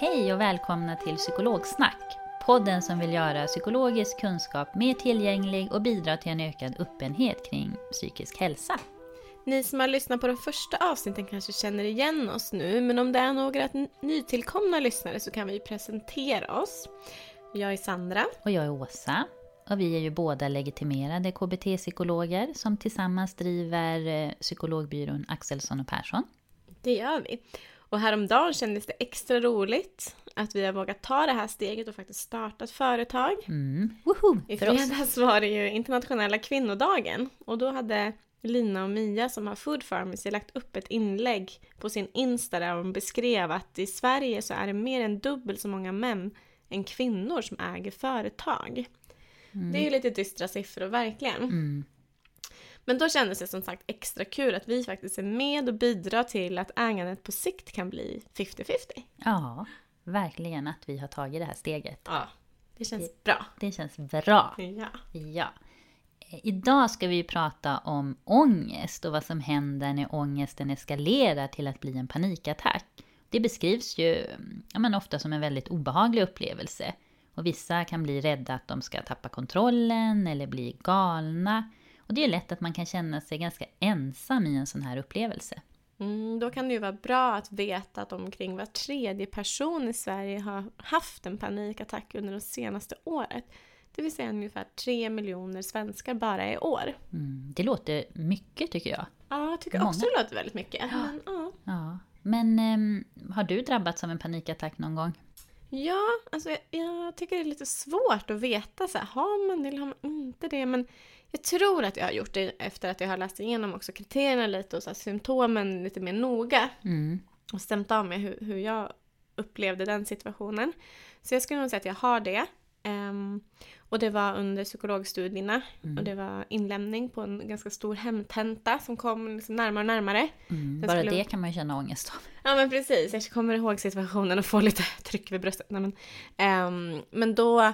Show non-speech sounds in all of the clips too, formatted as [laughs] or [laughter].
Hej och välkomna till Psykologsnack. Podden som vill göra psykologisk kunskap mer tillgänglig och bidra till en ökad öppenhet kring psykisk hälsa. Ni som har lyssnat på de första avsnitten kanske känner igen oss nu, men om det är några nytillkomna lyssnare så kan vi presentera oss. Jag är Sandra. Och jag är Åsa. Och vi är ju båda legitimerade KBT-psykologer som tillsammans driver eh, psykologbyrån Axelsson och Persson. Det gör vi. Och häromdagen kändes det extra roligt att vi har vågat ta det här steget och faktiskt starta ett företag. Mm. Woho! I fredags var det ju internationella kvinnodagen och då hade Lina och Mia som har Food Pharmacy lagt upp ett inlägg på sin Insta där de beskrev att i Sverige så är det mer än dubbelt så många män än kvinnor som äger företag. Det är ju lite dystra siffror verkligen. Mm. Men då kändes det som sagt extra kul att vi faktiskt är med och bidrar till att ägandet på sikt kan bli 50-50. Ja, verkligen att vi har tagit det här steget. Ja, det känns bra. Det känns bra. Ja. Ja. Eh, Idag ska vi prata om ångest och vad som händer när ångesten eskalerar till att bli en panikattack. Det beskrivs ju ja, men ofta som en väldigt obehaglig upplevelse. Och vissa kan bli rädda att de ska tappa kontrollen eller bli galna. Och det är lätt att man kan känna sig ganska ensam i en sån här upplevelse. Mm, då kan det ju vara bra att veta att omkring var tredje person i Sverige har haft en panikattack under det senaste året. Det vill säga ungefär 3 miljoner svenskar bara i år. Mm, det låter mycket tycker jag. Ja, jag tycker Många. också det låter väldigt mycket. Men, ja. Ja. Men ehm, har du drabbats av en panikattack någon gång? ja, alltså jag, jag tycker det är lite svårt att veta så här, har man det eller har man inte det? Men jag tror att jag har gjort det efter att jag har läst igenom också kriterierna lite och så här, symptomen lite mer noga. Mm. och stämt av med hur, hur jag upplevde den situationen. Så jag skulle nog säga att jag har det. Ehm, och det var under psykologstudierna och det var inlämning på en ganska stor hemtenta som kom liksom närmare och närmare. Mm. Bara skulle- det kan man ju känna ångest av. Ja men precis, jag kommer ihåg situationen och får lite tryck vid bröstet. Nej, men, ehm, men då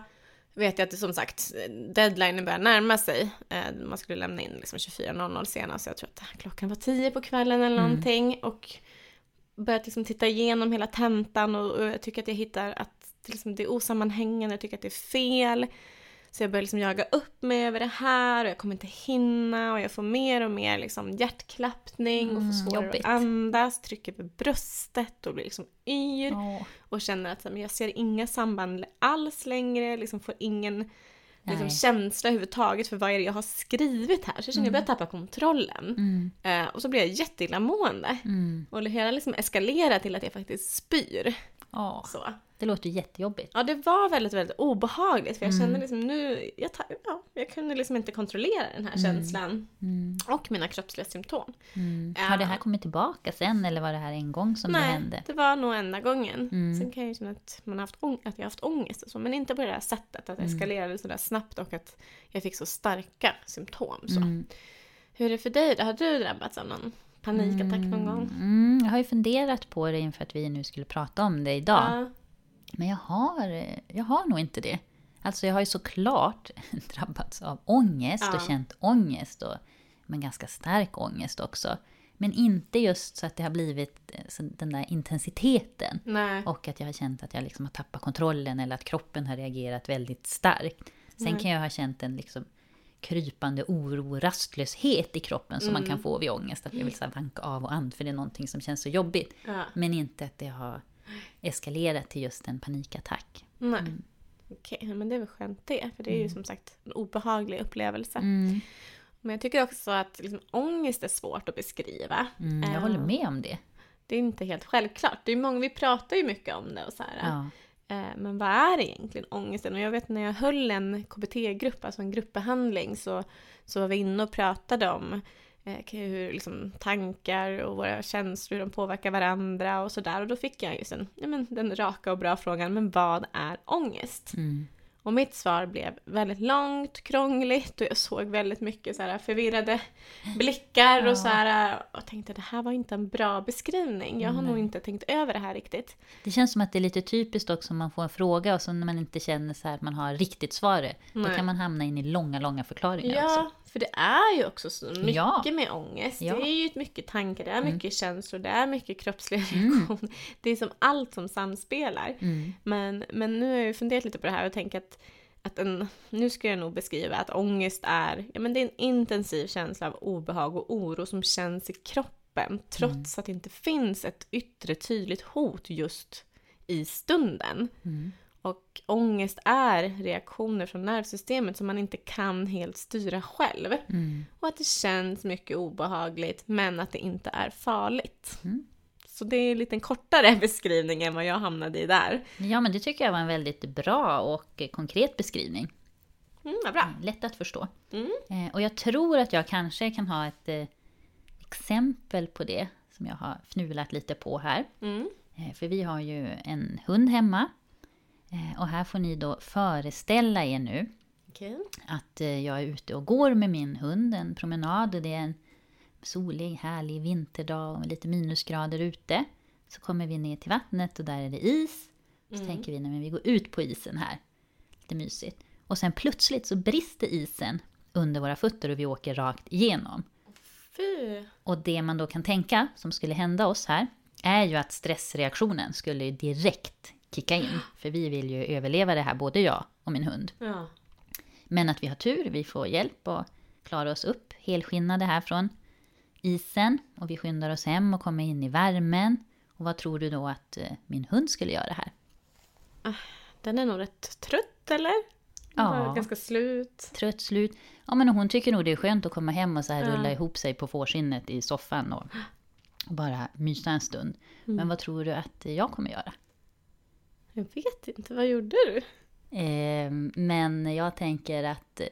vet jag att det som sagt, deadlinen börjar närma sig. Eh, man skulle lämna in liksom 24.00 senast, så jag tror att klockan var 10 på kvällen eller Mm. någonting. Och börjat liksom titta igenom hela tentan och, och jag tycker att jag hittar att det, liksom, det är osammanhängande, jag tycker att det är fel. Så jag börjar liksom jaga upp mig över det här och jag kommer inte hinna och jag får mer och mer liksom hjärtklappning och får Mm, svårare jobbigt. att andas, trycker på bröstet och blir liksom yr Åh. och känner att men jag ser inga samband alls längre, liksom får ingen liksom, känsla överhuvudtaget för vad är det jag har skrivit här. Så jag känner att jag börjar tappa kontrollen. Mm. Eh, och så blir jag jätteillamående. Mm. Och det hela liksom eskalerar till att jag faktiskt spyr. Åh. Så. Det låter jättejobbigt. Ja, det var väldigt, väldigt obehagligt. För jag Mm. kände liksom nu, jag, ta, ja, jag kunde liksom inte kontrollera den här känslan. Mm. Och mina kroppsliga symptom. Mm. Har det här kommit tillbaka sen eller var det här en gång som det Nej, hände? det var nog enda gången. Mm. Sen kan jag ju känna att, man har haft ång- att jag har haft ångest och så. Men inte på det här sättet, att det Mm. eskalerade sådär snabbt och att jag fick så starka symptom. Så. Mm. Hur är det för dig? Har du drabbats av någon panikattack någon gång? Mm, jag har ju funderat på det inför att vi nu skulle prata om det idag. Ja. Men jag har, jag har nog inte det. Alltså jag har ju såklart [laughs] drabbats av ångest och Ja. känt ångest. Och, men ganska stark ångest också. Men inte just så att det har blivit eh, den där intensiteten. Nej. Och att jag har känt att jag liksom har tappat kontrollen eller att kroppen har reagerat väldigt starkt. Sen Nej. kan jag ha känt en liksom krypande oro och rastlöshet i kroppen som man Mm. kan få vid ångest. Att jag vill så vanka av och an för det är någonting som känns så jobbigt. Ja. Men inte att det har eskalerat till just en panikattack. Nej. Mm. Okej, men det är väl skönt det. För det är ju som sagt en obehaglig upplevelse. Mm. Men jag tycker också att liksom, ångest är svårt att beskriva. Mm, jag Eh, håller med om det. Det är inte helt självklart. Det är många, vi pratar ju mycket om det och så här. Ja. Eh, Men vad är egentligen ångesten? Och jag vet när jag höll en KBT-grupp, alltså en gruppbehandling, så, så var vi inne och pratade om hur liksom, tankar och våra känslor hur de påverkar varandra och sådär. Och då fick jag just en, ja, men, den raka och bra frågan, men vad är ångest? Mm. Och mitt svar blev väldigt långt, krångligt och jag såg väldigt mycket så här förvirrade blickar Ja. och så här och tänkte det här var inte en bra beskrivning. Jag har nog Nej. inte tänkt över det här riktigt. Det känns som att det är lite typiskt också om man får en fråga och så när man inte känner så här att man har riktigt svaret. Då Nej. kan man hamna in i långa, långa förklaringar Ja, också. För det är ju också så mycket Ja. med ångest. Ja. Det är ju mycket tankar, det är Mm. mycket känslor, det är mycket kroppsliga Mm. reaktioner. Det är som allt som samspelar. Mm. Men, men nu har jag ju funderat lite på det här och tänkt att, att en, nu ska jag nog beskriva att ångest är, ja men det är en intensiv känsla av obehag och oro som känns i kroppen trots att det inte finns ett yttre tydligt hot just i stunden. Mm. Och ångest är reaktioner från nervsystemet som man inte kan helt styra själv. Mm. Och att det känns mycket obehagligt men att det inte är farligt. Mm. Så det är en lite kortare [laughs] beskrivning än vad jag hamnade i där. Ja, men det tycker jag var en väldigt bra och konkret beskrivning. Mm, vad bra. Lätt att förstå. Mm. Eh, och jag tror att jag kanske kan ha ett eh, exempel på det som jag har fnulat lite på här. Mm. Eh, för vi har ju en hund hemma. Eh, och här får ni då föreställa er nu Okej. att eh, jag är ute och går med min hund en promenad och det är en solig, härlig vinterdag och lite minusgrader ute. Så kommer vi ner till vattnet och där är det is. Så tänker vi, men vi går ut på isen här. Lite mysigt. Och sen plötsligt så brister isen under våra fötter och vi åker rakt igenom. Fy. Och det man då kan tänka som skulle hända oss här är ju att stressreaktionen skulle direkt kicka in. För vi vill ju överleva det här, både jag och min hund. Ja. Men att vi har tur, vi får hjälp och klarar oss upp helskinnade här från isen. Och vi skyndar oss hem och kommer in i värmen. Och vad tror du då att eh, min hund skulle göra här? Den är nog rätt trött eller? Ja. Ganska slut. Trött, slut. Ja men hon tycker nog det är skönt att komma hem och så här Ja. rulla ihop sig på fårskinnet i soffan och bara mysa en stund. Men vad tror du att jag kommer göra? Jag vet inte, vad gjorde du? Eh, men jag tänker att eh,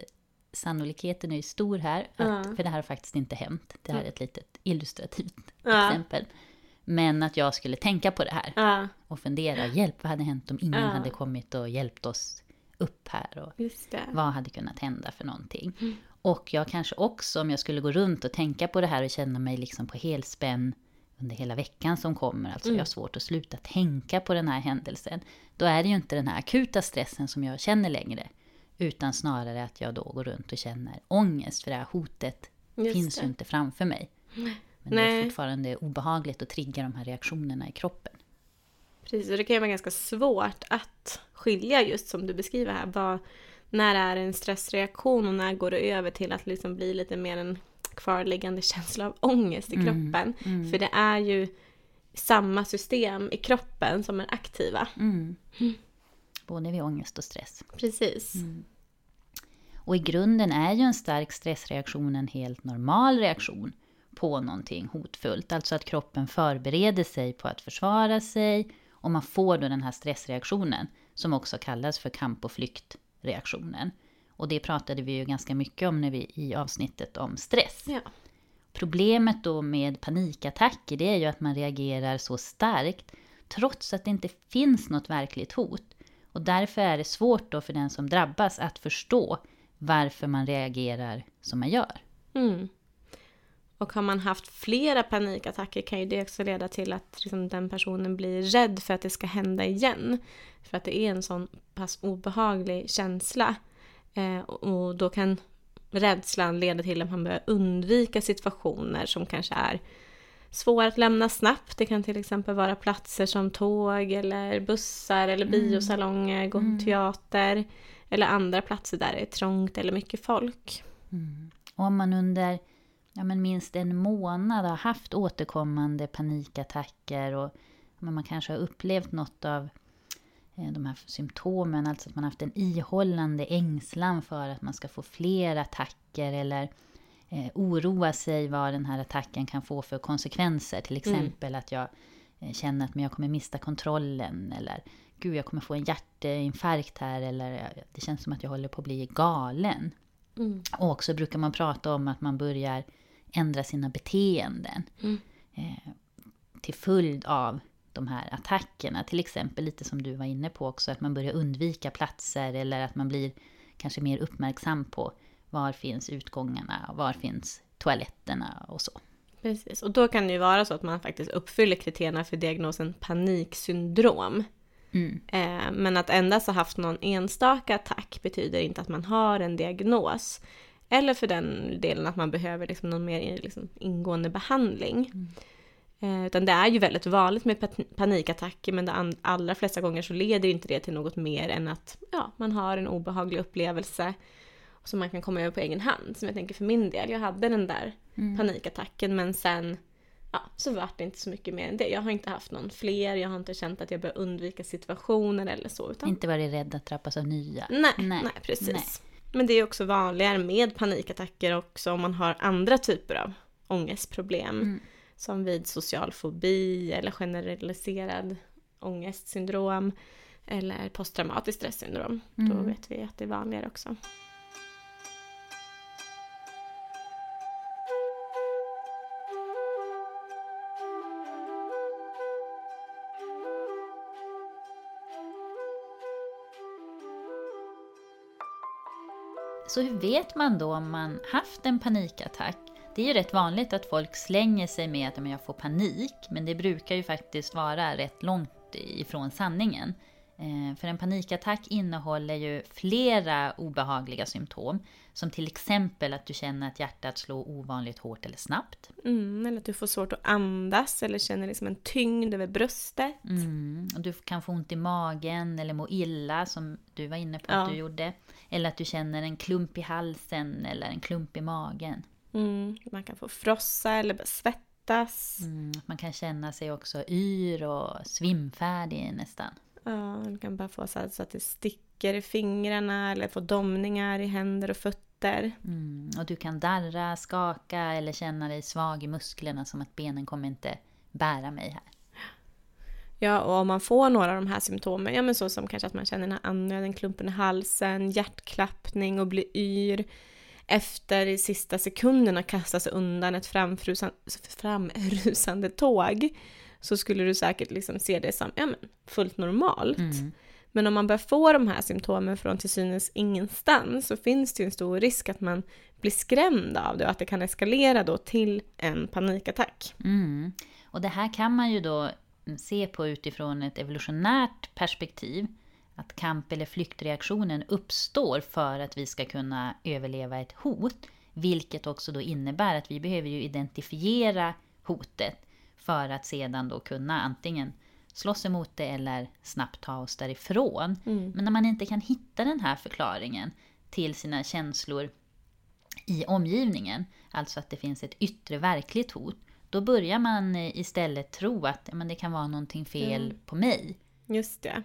sannolikheten är ju stor här. Att, Ja. För det här har faktiskt inte hänt. Det här är ett litet illustrativt Ja. exempel. Men att jag skulle tänka på det här Ja, och fundera. Hjälp, vad hade hänt om ingen hade kommit och hjälpt oss upp här? Och vad hade kunnat hända för någonting? Och jag kanske också, om jag skulle gå runt och tänka på det här och känna mig liksom på helspänn under hela veckan som kommer, alltså jag har svårt att sluta tänka på den här händelsen, då är det ju inte den här akuta stressen som jag känner längre, utan snarare att jag då går runt och känner ångest, för det här hotet Just finns det. ju inte framför mig. Men det Nej. är fortfarande obehagligt att trigga de här reaktionerna i kroppen. Precis, och det kan ju vara ganska svårt att skilja just som du beskriver här. Vad, när är det en stressreaktion och när går det över till att liksom bli lite mer en kvarliggande känsla av ångest i kroppen? För det är ju samma system i kroppen som är aktiva. Mm. [sniffs] Både vid ångest och stress. Precis. Och i grunden är ju en stark stressreaktion en helt normal reaktion på någonting hotfullt. Alltså att kroppen förbereder sig på att försvara sig Och man får då den här stressreaktionen som också kallas för kamp och flyktreaktionen. Och det pratade vi ju ganska mycket om när vi, i avsnittet om stress. Ja. Problemet då med panikattacker det är ju att man reagerar så starkt trots att det inte finns något verkligt hot. Och därför är det svårt då för den som drabbas att förstå varför man reagerar som man gör. Mm. Och har man haft flera panikattacker kan ju det också leda till att liksom, den personen blir rädd för att det ska hända igen. För att det är en sån pass obehaglig känsla. Eh, och då kan rädslan leda till att man börjar undvika situationer som kanske är svåra att lämna snabbt. Det kan till exempel vara platser som tåg eller bussar eller biosalonger, gå Mm. teater eller andra platser där det är trångt eller mycket folk. Och om man under ja, men minst en månad har haft återkommande panikattacker och men man kanske har upplevt något av de här symptomen, alltså att man haft en ihållande ängslan för att man ska få fler attacker eller eh, oroa sig vad den här attacken kan få för konsekvenser. Till exempel att jag eh, känner att men jag kommer mista kontrollen eller gud jag kommer få en hjärtinfarkt här eller eh, det känns som att jag håller på att bli galen. Och också brukar man prata om att man börjar ändra sina beteenden. Eh, till följd av de här attackerna. Till exempel lite som du var inne på också, att man börjar undvika platser eller att man blir kanske mer uppmärksam på var finns utgångarna, var finns toaletterna och så. Precis, och då kan det ju vara så att man faktiskt uppfyller kriterierna för diagnosen paniksyndrom. Mm. Eh, men att endast ha haft någon enstaka attack betyder inte att man har en diagnos. Eller för den delen att man behöver liksom någon mer liksom ingående behandling. Eh, utan det är ju väldigt vanligt med panikattacker men de allra flesta gånger så leder inte det till något mer än att ja, man har en obehaglig upplevelse som man kan komma över på egen hand. Som jag tänker för min del, jag hade den där panikattacken men sen ja, så vart det inte så mycket mer än det. Jag har inte haft någon fler, jag har inte känt att jag bör undvika situationer eller så. Utan... Inte varit rädd att drabbas av nya. Nej, nej, precis. nej. Men det är också vanligare med panikattacker också om man har andra typer av ångestproblem. Mm. Som vid social fobi eller generaliserad ångestsyndrom. Eller posttraumatiskt stresssyndrom. Då Mm. vet vi att det är vanligare också. Så hur vet man då om man haft en panikattack? Det är ju rätt vanligt att folk slänger sig med att "Men jag får panik, men det brukar ju faktiskt vara rätt långt ifrån sanningen. Eh, För en panikattack innehåller ju flera obehagliga symptom, som till exempel att du känner att hjärtat slår ovanligt hårt eller snabbt. Mm, eller att du får svårt att andas eller känner liksom en tyngd över bröstet. Mm. Och du kan få ont i magen eller må illa som du var inne på Ja. att du gjorde. Eller att du känner en klump i halsen eller en klump i magen. Mm, man kan få frossa eller svettas. Mm, man kan känna sig också yr och svimfärdig nästan. Ja, man kan bara få så, här, så att det sticker i fingrarna eller få domningar i händer och fötter. Mm, och du kan darra, skaka eller känna dig svag i musklerna som att benen kommer inte bära mig här. Ja, och om man får några av de här symptomen, ja men så som kanske att man känner den här andnöden, klumpen i halsen, hjärtklappning och blir yr. Efter i sista sekunderna kasta sig undan ett framrusande tåg så skulle du säkert liksom se det som ja, men, fullt normalt. Mm. Men om man börjar få de här symptomen från till synes ingenstans så finns det ju en stor risk att man blir skrämd av det och att det kan eskalera då till en panikattack. Mm. Och det här kan man ju då se på utifrån ett evolutionärt perspektiv. Att kamp eller flyktreaktionen uppstår för att vi ska kunna överleva ett hot. Vilket också då innebär att vi behöver ju identifiera hotet för att sedan då kunna antingen slåss emot det eller snabbt ta oss därifrån. Men när man inte kan hitta den här förklaringen till sina känslor i omgivningen, alltså att det finns ett yttre verkligt hot, då börjar man eh, istället tro att men det kan vara någonting fel på mig. Just det.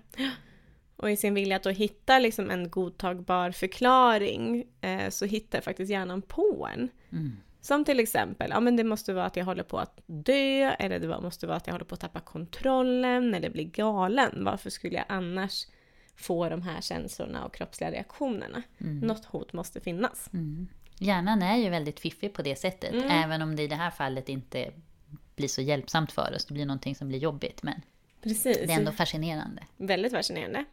Och i sin vilja att då hitta liksom en godtagbar förklaring eh, så hittar faktiskt hjärnan på en. Som till exempel, ja men det måste vara att jag håller på att dö, eller det måste vara att jag håller på att tappa kontrollen, eller bli galen. Varför skulle jag annars få de här känslorna och kroppsliga reaktionerna? Mm. Något hot måste finnas. Hjärnan är ju väldigt fiffig på det sättet, Mm. även om det i det här fallet inte blir så hjälpsamt för oss. Det blir någonting som blir jobbigt, men Precis. det är ändå fascinerande. Väldigt fascinerande.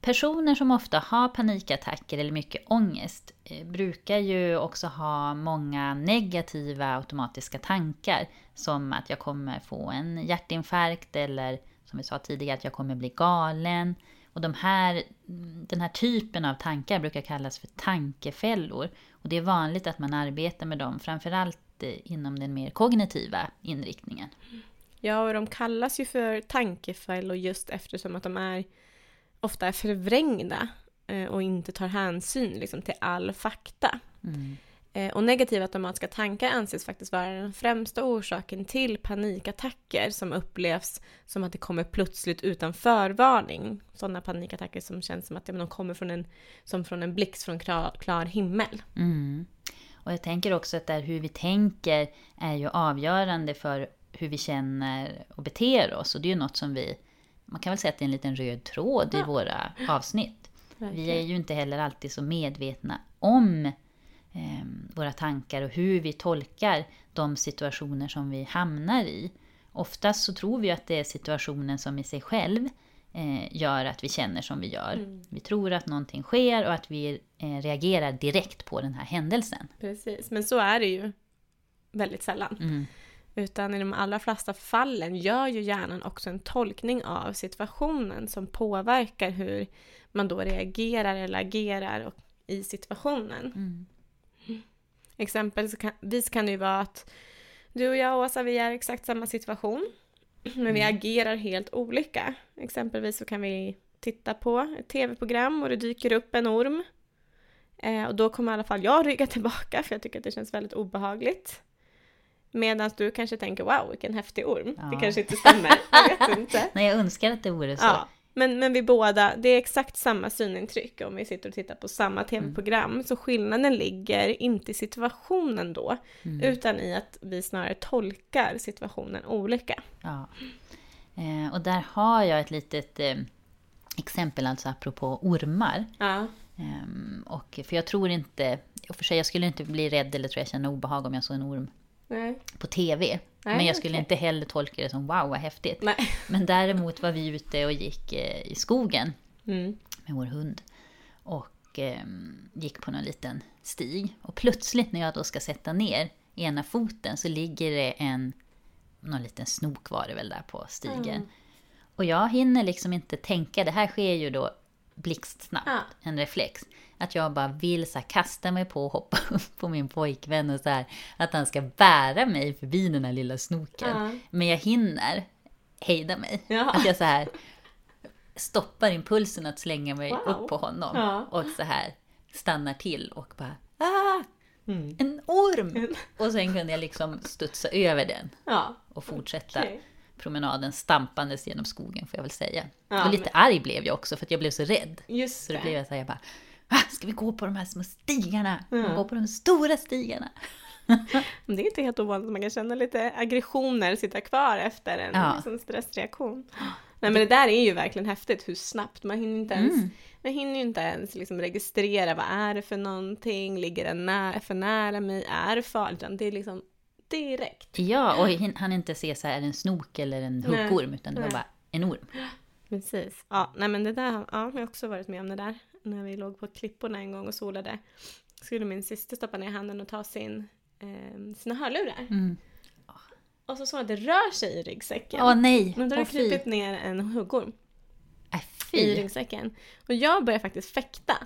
Personer som ofta har panikattacker eller mycket ångest eh, brukar ju också ha många negativa automatiska tankar. Som att jag kommer få en hjärtinfarkt eller som vi sa tidigare att jag kommer bli galen. Och de här, mm, den här typen av tankar brukar kallas för tankefällor. Och det är vanligt att man arbetar med dem, framförallt eh, inom den mer kognitiva inriktningen. Ja, och de kallas ju för tankefällor just eftersom att de är ofta är förvrängda eh, och inte tar hänsyn liksom, till all fakta. Mm. Eh, Och negativa automatiska tankar anses faktiskt vara den främsta orsaken till panikattacker som upplevs som att det kommer plötsligt utan förvarning. Sådana panikattacker som känns som att ja, de kommer från en, som från en blixt från klar, klar himmel. Mm. Och jag tänker också att där hur vi tänker är ju avgörande för hur vi känner och beter oss. Och det är ju något som vi, man kan väl säga att det är en liten röd tråd i våra avsnitt. Vi är ju inte heller alltid så medvetna om eh, våra tankar och hur vi tolkar de situationer som vi hamnar i. Oftast så tror vi att det är situationen som i sig själv eh, gör att vi känner som vi gör. Vi tror att någonting sker och att vi eh, reagerar direkt på den här händelsen. Precis, men så är det ju väldigt sällan. Mm. Utan i de allra flesta fallen gör ju hjärnan också en tolkning av situationen som påverkar hur man då reagerar eller agerar och- i situationen. Mm. Exempelvis kan det ju vara att du och jag Åsa, vi är i exakt samma situation. Men vi agerar helt olika. Exempelvis så kan vi titta på ett tv-program och det dyker upp en orm. Eh, och då kommer i alla fall jag rygga tillbaka för jag tycker att det känns väldigt obehagligt. Medan du kanske tänker wow vilken häftig orm. Ja. Det kanske inte stämmer, [laughs] jag vet inte. Nej, jag önskar att det vore så. Ja, men, men vi båda, det är exakt samma synintryck om vi sitter och tittar på samma tv-program. Så skillnaden ligger inte i situationen då, utan i att vi snarare tolkar situationen olika. Ja. Eh, och där har jag ett litet eh, exempel, alltså apropå ormar. Ja. Ehm, och, för jag tror inte, och för sig jag skulle inte bli rädd eller tror jag känna obehag om jag såg en orm Nej. på TV. Nej, men jag skulle okej. inte heller tolka det som wow vad häftigt. Nej. Men däremot var vi ute och gick eh, i skogen Mm. med vår hund. Och ehm, gick på någon liten stig. Och plötsligt när jag då ska sätta ner ena foten så ligger det en, någon liten snok var det väl där på stigen. Och jag hinner liksom inte tänka, det här sker ju då blixtsnabbt, Ja. en reflex. Att jag bara vill så här, kasta mig på och hoppa [laughs] upp på min pojkvän och så här, att han ska bära mig förbi den här lilla snoken. Ja. Men jag hinner hejda mig. Ja. Att jag så här stoppar impulsen att slänga mig Wow. upp på honom. Och så här stannar till och bara ah, Mm. en orm! Och sen kunde jag liksom studsa över den och fortsätta Okej. Promenaden stampandes genom skogen får jag väl säga. Ja, och lite arg blev jag också för att jag blev så rädd. Just Så då det. blev jag så här, jag bara, ah, ska vi gå på de här små stigarna? Och gå på de stora stigarna? [laughs] Men Det är inte helt ovanligt att man kan känna lite aggressioner sitta kvar efter en Ja. liksom stressreaktion. Nej men det där är ju verkligen häftigt hur snabbt, man hinner inte ens, man hinner ju inte ens liksom registrera vad är det för någonting, ligger den för nära mig, är det farligt? Utan det är liksom direkt. Ja, och han inte se så här en snok eller en Nej. huggorm, utan det var Nej. bara en orm. Precis. Ja, nej men det där, ja, jag har också varit med om det där. När vi låg på klipporna en gång och solade. Skulle min syster stoppa ner handen och ta sin, eh, sina hörlurar. Mm. Och så såg jag att det rör sig i ryggsäcken. Åh nej! Men då har det krypit ner en huggorm Äh, i ryggsäcken. Och jag börjar faktiskt fäkta.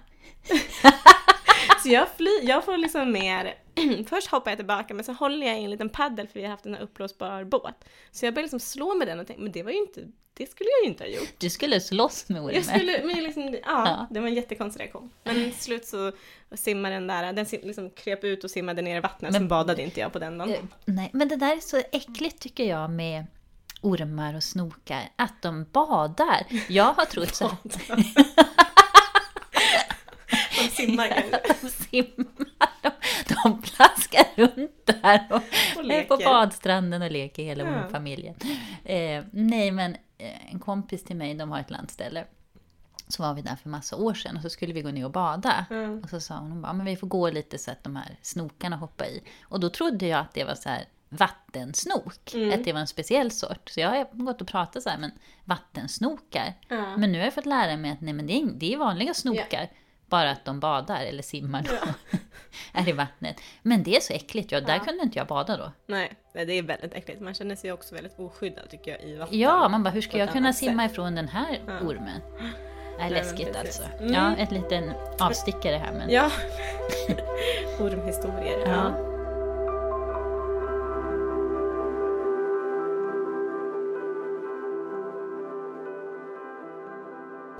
[laughs] så jag, fly, jag får liksom mer... [clears throat] Först hoppar jag tillbaka men så håller jag i en liten paddel för vi har haft en här uppblåsbar båt. Så jag börjar liksom slå med den och tänka, men det var ju inte... Det skulle jag ju inte ha gjort. Du skulle slåss med ormen. Jag skulle, men liksom, ja, Ja. det var en jättekonstig reaktion. Men till slut så simmade den där, den liksom kröp ut och simmade ner i vattnet, Men- sen badade inte jag på den dagen. Eh, Nej, men det där är så äckligt tycker jag med ormar och snokar, att de badar. Jag har trott så här, [laughs] De simmar [laughs] kanske. de simmar de, [laughs] de plaskar runt där och, Och på badstranden och leker hela Ja. familjen. Eh, nej, men eh, en kompis till mig, de har ett landställe. Så var vi där för massa år sedan och så skulle vi gå ner och bada. Mm. Och så sa hon, hon bara, men vi får gå lite så att de här snokarna hoppar i. Och då trodde jag att det var så här vattensnok, Mm. att det var en speciell sort. Så jag har gått och pratat så här, men vattensnokar? Ja. Men nu har jag fått lära mig att nej, men det, är, det är vanliga snokar. Bara att de badar eller simmar då. [laughs] är i vattnet. Men det är så äckligt, ja, där kunde inte jag bada då. Nej, det är väldigt äckligt. Man känner sig också väldigt oskyddad tycker jag i vatten. Ja, man bara, hur ska jag kunna annat simma sätt. ifrån den här Ja. ormen? [gasps] Nej, men läskigt alltså. Mm. Ja, ett liten avstickare här men... Ja. [laughs] Ormhistorier. Ja.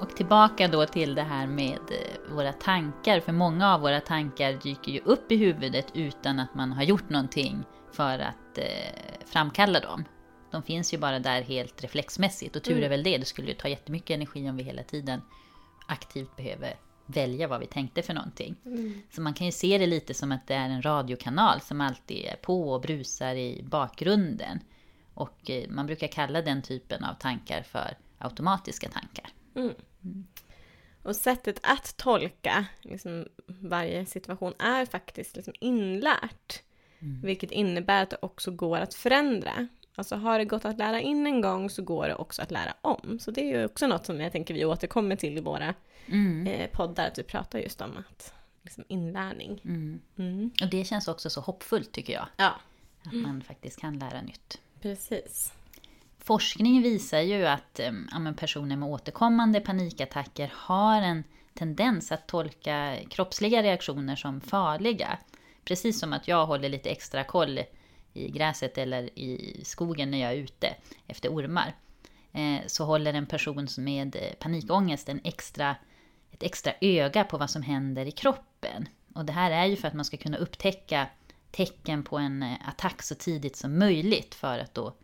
Och tillbaka då till det här med eh, våra tankar, för många av våra tankar dyker ju upp i huvudet utan att man har gjort någonting för att eh, framkalla dem. De finns ju bara där helt reflexmässigt och tur är väl det. Det skulle ju ta jättemycket energi om vi hela tiden aktivt behöver välja vad vi tänkte för någonting. Så man kan ju se det lite som att det är en radiokanal som alltid är på och brusar i bakgrunden. Och eh, man brukar kalla den typen av tankar för automatiska tankar. Och sättet att tolka liksom, varje situation är faktiskt liksom inlärt. Vilket innebär att det också går att förändra. Alltså har det gått att lära in en gång så går det också att lära om. Så det är ju också något som jag tänker vi återkommer till i våra eh, poddar, att vi pratar just om att liksom, inlärning. Mm. Och det känns också så hoppfullt tycker jag. Ja, Att man faktiskt kan lära nytt. precis. Forskning visar ju att eh, ja, men personer med återkommande panikattacker har en tendens att tolka kroppsliga reaktioner som farliga. Precis som att jag håller lite extra koll i gräset eller i skogen när jag är ute efter ormar. Eh, så håller en person med eh, panikångest en extra, ett extra öga på vad som händer i kroppen. Och det här är ju för att man ska kunna upptäcka tecken på en attack så tidigt som möjligt för att då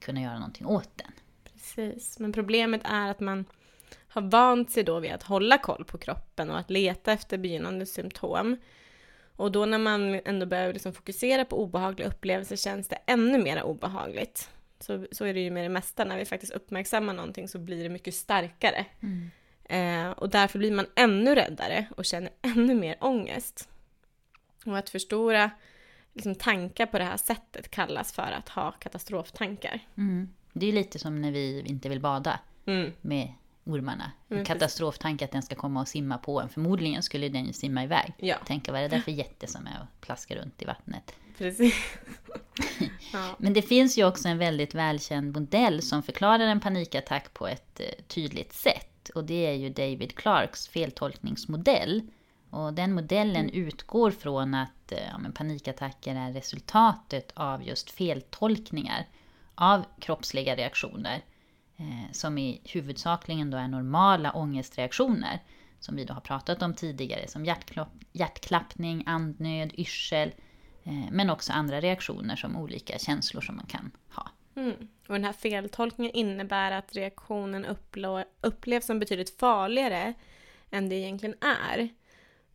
kunna göra någonting åt den. Precis, men problemet är att man har vant sig då vid att hålla koll på kroppen och att leta efter begynnande symptom. Och då när man ändå börjar liksom fokusera på obehagliga upplevelser känns det ännu mer obehagligt. Så, så är det ju med det mesta, när vi faktiskt uppmärksammar någonting så blir det mycket starkare. Eh, och därför blir man ännu räddare och känner [laughs] ännu mer ångest. Och att förstora liksom, tankar på det här sättet kallas för att ha katastroftankar. Mm. Det är lite som när vi inte vill bada Mm. med ormarna. Mm, En katastroftanke att den ska komma och simma på en. Förmodligen skulle den ju simma iväg. Ja. Tänka vad är det där för jätte som är och plaskar runt i vattnet. Precis. [laughs] ja. Men det finns ju också en väldigt välkänd modell som förklarar en panikattack på ett eh, tydligt sätt. Och det är ju David Clarks feltolkningsmodell. Och den modellen utgår från att Eh, ja, men panikattacker är resultatet av just feltolkningar av kroppsliga reaktioner. Eh, som i huvudsakligen då är normala ångestreaktioner. Som vi då har pratat om tidigare, som hjärtklapp, hjärtklappning, andnöd, yrsel. Eh, men också andra reaktioner som olika känslor som man kan ha. Mm. Och den här feltolkningen innebär att reaktionen upplevs som betydligt farligare än det egentligen är.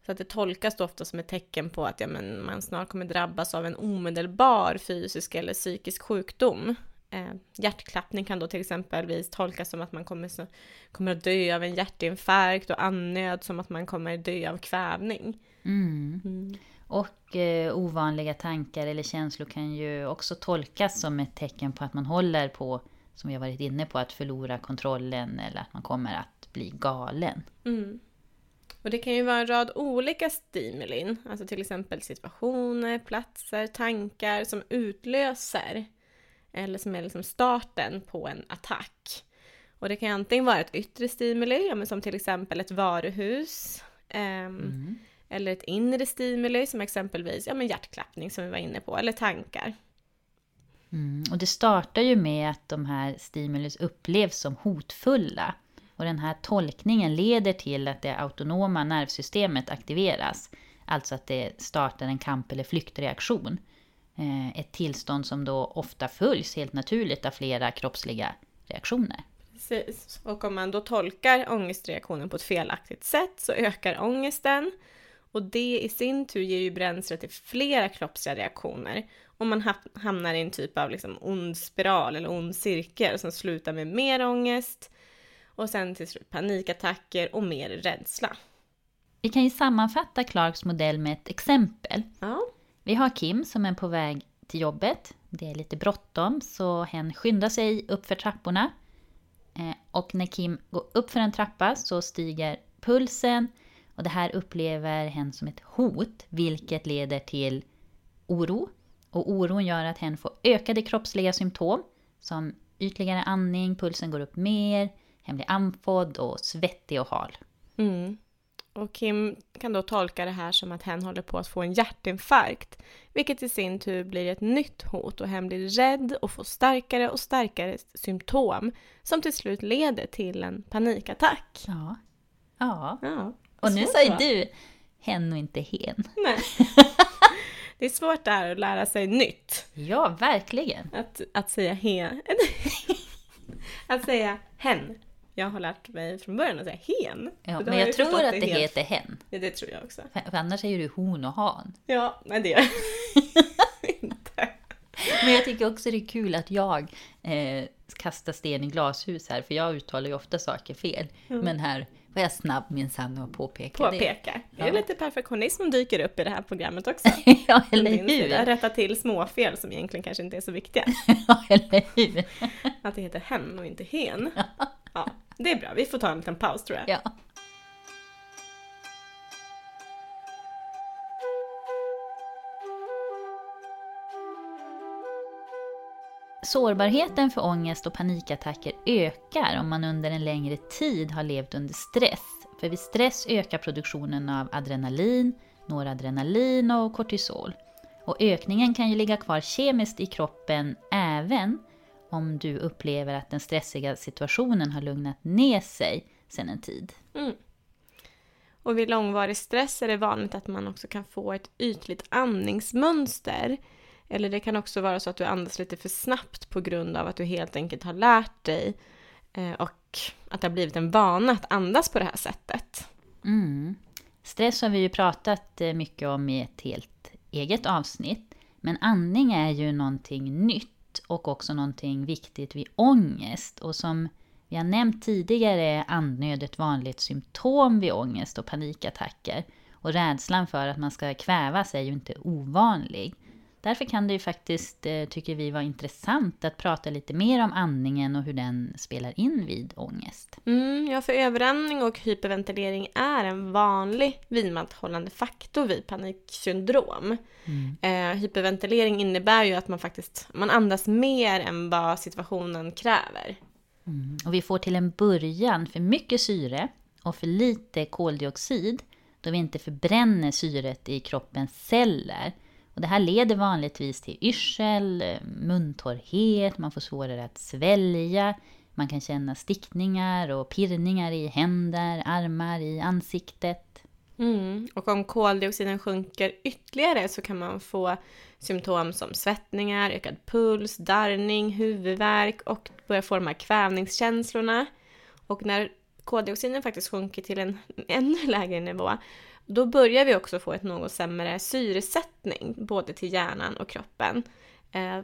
Så att det tolkas då ofta som ett tecken på att ja, men man snart kommer drabbas av en omedelbar fysisk eller psykisk sjukdom. Eh, hjärtklappning kan då till exempelvis tolkas som att man kommer, så, kommer att dö av en hjärtinfarkt och andnöd som att man kommer dö av kvävning. Mm. Och eh, ovanliga tankar eller känslor kan ju också tolkas som ett tecken på att man håller på, som vi har varit inne på, att förlora kontrollen eller att man kommer att bli galen. Mm. Och det kan ju vara en rad olika stimulin, alltså till exempel situationer, platser, tankar som utlöser eller som är liksom starten på en attack. Och det kan antingen vara ett yttre stimuli, ja, men som till exempel ett varuhus, ehm, eller ett inre stimuli som exempelvis ja, men hjärtklappning som vi var inne på, eller tankar. Mm. Och det startar ju med att de här stimulus upplevs som hotfulla. Och den här tolkningen leder till att det autonoma nervsystemet aktiveras. Alltså att det startar en kamp eller flyktreaktion. Eh, ett tillstånd som då ofta följs helt naturligt av flera kroppsliga reaktioner. Precis. Och om man då tolkar ångestreaktionen på ett felaktigt sätt så ökar ångesten. Och det i sin tur ger ju bränsle till flera kroppsliga reaktioner. Och man hamnar i en typ av liksom ond spiral eller ond cirkel som slutar med mer ångest och sen till slut panikattacker och mer rädsla. Vi kan ju sammanfatta Clarks modell med ett exempel. Ja. Vi har Kim som är på väg till jobbet. Det är lite bråttom så hen skyndar sig upp för trapporna. Eh, och när Kim går upp för en trappa så stiger pulsen och det här upplever hen som ett hot vilket leder till oro. Och oron gör att hen får ökade kroppsliga symptom som ytligare andning, pulsen går upp mer, hen blir andfådd och svettig och hal. Mm. Och Kim kan då tolka det här som att hen håller på att få en hjärtinfarkt, vilket i sin tur blir ett nytt hot och hen blir rädd och får starkare och starkare symptom som till slut leder till en panikattack. Ja. Ja. ja och nu säger du hen och inte hen. Nej. [laughs] Det är svårt där att lära sig nytt. Ja, verkligen. Att, att säga hen. [laughs] att säga hen jag har lärt mig från början att säga hen. Ja, men jag, jag tror att det, det heter hen. Ja, det tror jag också. För, för annars säger du hon och han. Ja, men det gör jag [laughs] inte. Men jag tycker också det är kul att jag eh, kastar sten i glashus här, för jag uttalar ju ofta saker fel. Mm. Men här var jag snabb minsann och påpeka Påpeka. det. Ja. Det är lite perfektionism som dyker upp i det här programmet också. [laughs] ja, eller hur? Rätta till småfel som egentligen kanske inte är så viktiga. [laughs] ja, eller hur? Att det heter hen och inte hen. Ja. Det är bra, vi får ta en liten paus tror jag. Ja. Sårbarheten för ångest och panikattacker ökar om man under en längre tid har levt under stress. För vid stress ökar produktionen av adrenalin, noradrenalin och kortisol. Och ökningen kan ju ligga kvar kemiskt i kroppen även om du upplever att den stressiga situationen har lugnat ner sig sedan en tid. Mm. Och vid långvarig stress är det vanligt att man också kan få ett ytligt andningsmönster. Eller det kan också vara så att du andas lite för snabbt på grund av att du helt enkelt har lärt dig eh, och att det har blivit en vana att andas på det här sättet. Mm. Stress har vi ju pratat eh, mycket om i ett helt eget avsnitt. Men andning är ju någonting nytt och också någonting viktigt vid ångest. Och som vi har nämnt tidigare är andnöd ett vanligt symptom vid ångest och panikattacker. Och rädslan för att man ska kvävas är ju inte ovanlig. Därför kan det ju faktiskt, eh, tycker vi, vara intressant att prata lite mer om andningen och hur den spelar in vid ångest. Mm, ja, för överandning och hyperventilering är en vanlig vidmakthållande faktor vid paniksyndrom. Mm. Eh, hyperventilering innebär ju att man faktiskt man andas mer än vad situationen kräver. Mm. Och vi får till en början för mycket syre och för lite koldioxid då vi inte förbränner syret i kroppens celler. Och det här leder vanligtvis till yrsel, muntorrhet, man får svårare att svälja, man kan känna stickningar och pirrningar i händer, armar, i ansiktet. Mm. Och om koldioxiden sjunker ytterligare så kan man få symptom som svettningar, ökad puls, darrning, huvudvärk och börja få de här kvävningskänslorna. Och när koldioxiden faktiskt sjunker till en ännu [laughs] lägre nivå då börjar vi också få ett något sämre syresättning både till hjärnan och kroppen. Eh,